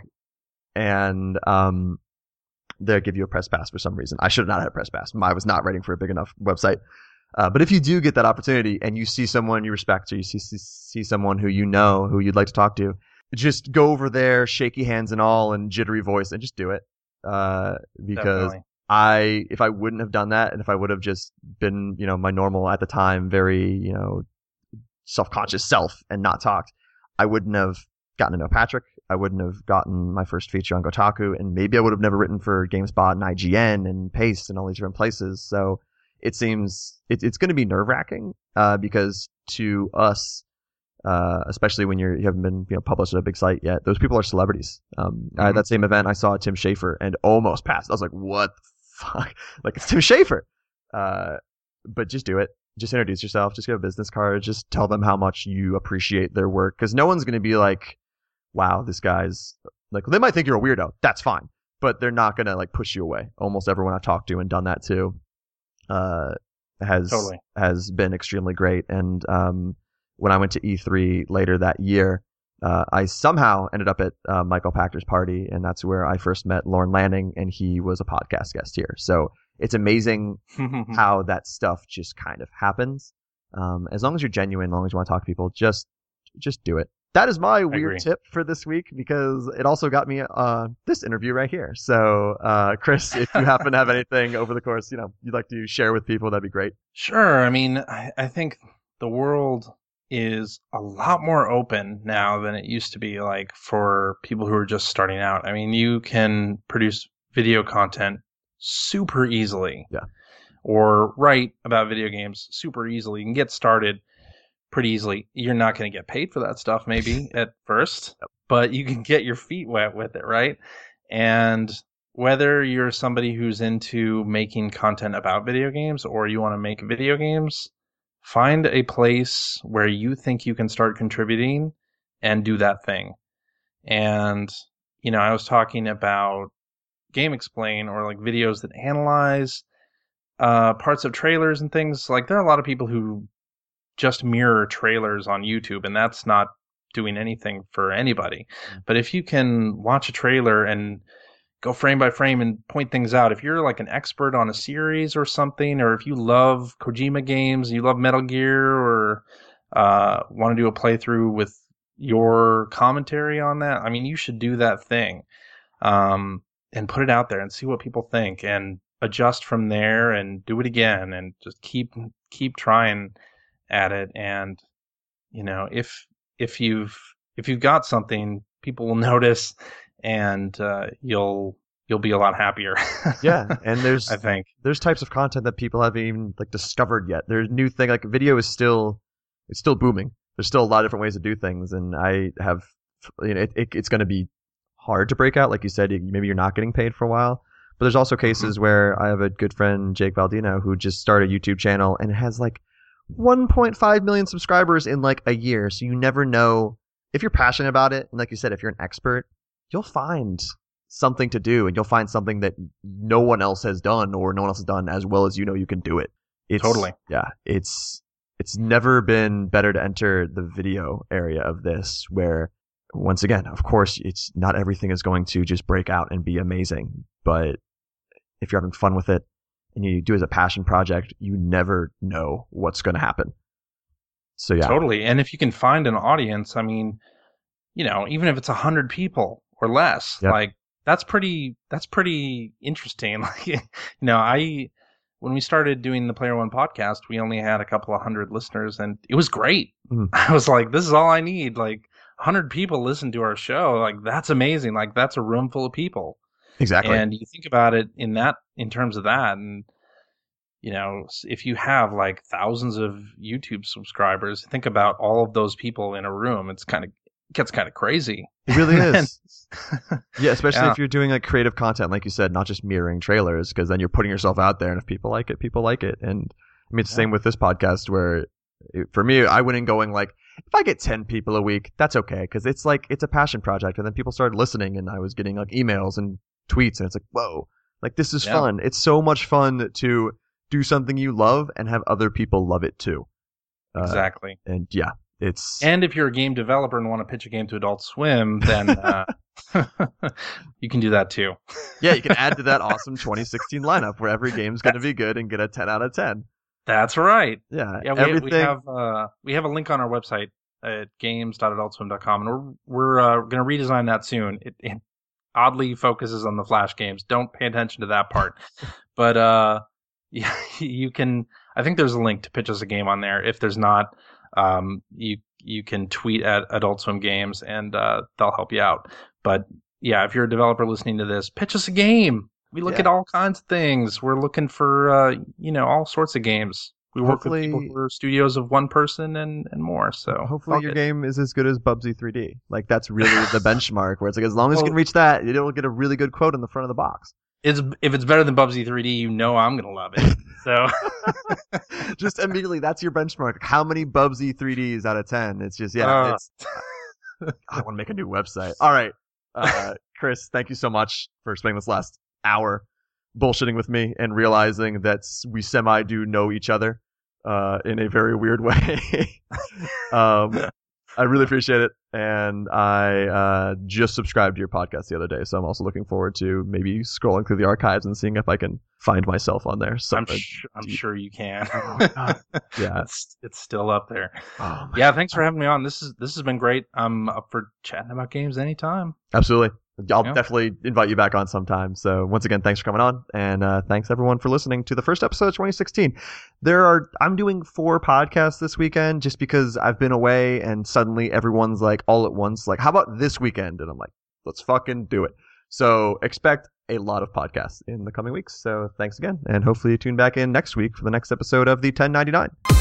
and um, they'll give you a press pass for some reason. I should have not had a press pass. I was not writing for a big enough website. Uh, but if you do get that opportunity and you see someone you respect or you see, see see someone who you know who you'd like to talk to, just go over there, shaky hands and all, and jittery voice, and just do it. Uh, because
Definitely.
I if I wouldn't have done that and if I would have just been, you know, my normal at the time, very, you know, self-conscious self and not talked, I wouldn't have gotten to know Patrick. I wouldn't have gotten my first feature on Kotaku and maybe I would have never written for GameSpot and IGN and Paste and all these different places. So it seems it, it's going to be nerve-wracking uh, because to us uh, especially when you're you haven't been you know published at a big site yet. Those people are celebrities. Um, at
Mhm.
that same event, I saw Tim Schafer and almost passed. I was like, what the fuck? Like it's Tim Schafer. Uh, but just do it. Just introduce yourself. Just give a business card. Just tell them how much you appreciate their work because no one's going to be like, wow, this guy's like. They might think you're a weirdo. That's fine, but they're not going to like push you away. Almost everyone I've talked to and done that to, uh, has
Totally.
has been extremely great. And um, when I went to E3 later that year, uh, I somehow ended up at uh, Michael Pachter's party, and that's where I first met Lorne Lanning, and he was a podcast guest here. So it's amazing how that stuff just kind of happens. Um, as long as you're genuine, as long as you want to talk to people, just just do it. That is my weird tip for this week because it also got me uh, this interview right here. So, uh, Chris, if you happen to have anything over the course, you know, you'd like to share with people, that'd be great.
Sure. I mean, I, I think the world is a lot more open now than it used to be, like for people who are just starting out. I mean, you can produce video content super easily.
Yeah.
Or write about video games super easily. You can get started pretty easily. You're not going to get paid for that stuff, maybe at first, but you can get your feet wet with it, right? And whether you're somebody who's into making content about video games or you want to make video games, find a place where you think you can start contributing and do that thing. And, you know, I was talking about GameXplain or like videos that analyze uh, parts of trailers and things. Like, there are a lot of people who just mirror trailers on YouTube, and that's not doing anything for anybody. But if you can watch a trailer and go frame by frame and point things out. If you're like an expert on a series or something, or if you love Kojima games, you love Metal Gear, or uh, want to do a playthrough with your commentary on that, I mean, you should do that thing um, and put it out there and see what people think and adjust from there and do it again and just keep keep trying at it and you know if if you've if you've got something people will notice and uh, you'll you'll be a lot happier.
Yeah, and there's
I think.
there's types of content that people haven't even like discovered yet. There's new thing like video is still it's still booming. There's still a lot of different ways to do things, and I have you know it, it, it's going to be hard to break out. Like you said, maybe you're not getting paid for a while. But there's also cases mm-hmm. where I have a good friend, Jake Baldino, who just started a YouTube channel and has like 1.5 million subscribers in like a year. So you never know if you're passionate about it. And like you said, if you're an expert, you'll find something to do and you'll find something that no one else has done or no one else has done as well as you know you can do it.
It's, totally.
Yeah. It's, it's never been better to enter the video area of this where once again, of course, it's not everything is going to just break out and be amazing, but if you're having fun with it and you do it as a passion project, you never know what's going to happen. So yeah,
totally. And if you can find an audience, I mean, you know, even if it's a hundred people or less, yep. like that's pretty, that's pretty interesting. Like, you know, I, when we started doing the Player One podcast, we only had a couple of hundred listeners and it was great. Mm. I was like, this is all I need. Like, 100 people listen to our show. Like, that's amazing. Like, that's a room full of people.
Exactly.
And you think about it in that, in terms of that. And, you know, if you have like thousands of YouTube subscribers, think about all of those people in a room. It's kind of, gets kind of crazy.
It really is. yeah, especially yeah. if you're doing like creative content, like you said, not just mirroring trailers, because then you're putting yourself out there, and if people like it, people like it. And I mean, it's the same with this podcast, where it, for me, I went in going like, if I get 10 people a week, that's okay, because it's like, it's a passion project. And then people started listening, and I was getting like emails and tweets, and it's like, whoa, like this is yeah. fun. It's so much fun to do something you love and have other people love it too.
Uh, exactly.
And yeah, it's
and if you're a game developer and want to pitch a game to Adult Swim, then uh, you can do that too.
yeah, you can add to that awesome 2016 lineup where every game's going to be good and get a 10 out of 10.
That's right.
Yeah,
yeah. We, everything... we have uh, we have a link on our website at games.adultswim.com, and we're we're uh, going to redesign that soon. It, it, oddly focuses on the Flash games. Don't pay attention to that part, but uh, yeah, you can. I think there's a link to pitch us a game on there. If there's not, um, you you can tweet at Adult Swim Games and uh, they'll help you out. But yeah, if you're a developer listening to this, pitch us a game. We look yeah. at all kinds of things. We're looking for uh, you know all sorts of games. We work hopefully, with people who are studios of one person and, and more. So
hopefully your game is as good as Bubsy 3D. Like that's really the benchmark where it's like as long as well, you can reach that, it'll get a really good quote in the front of the box.
It's if it's better than Bubsy 3D, you know I'm gonna love it. So
just immediately, that's your benchmark. How many Bubsy 3Ds out of ten? It's just yeah. Uh. It's, I want to make a new website. All right, uh, Chris, thank you so much for spending this last hour bullshitting with me and realizing that we semi do know each other uh, in a very weird way. um, I really appreciate it, and I uh, just subscribed to your podcast the other day, so I'm also looking forward to maybe scrolling through the archives and seeing if I can find myself on there.
So I'm, sh- I'm sure you can. Oh, yeah, it's it's still up there. Oh, yeah, thanks for having me on. This is this has been great. I'm up for chatting about games anytime.
Absolutely. I'll yeah. definitely invite you back on sometime. So once again, thanks for coming on, and uh, thanks everyone for listening to the first episode of 2016. There are I'm doing four podcasts this weekend just because I've been away, and suddenly everyone's like all at once, like, how about this weekend? And I'm like, let's fucking do it. So expect a lot of podcasts in the coming weeks. So thanks again, and hopefully you tune back in next week for the next episode of the 1099.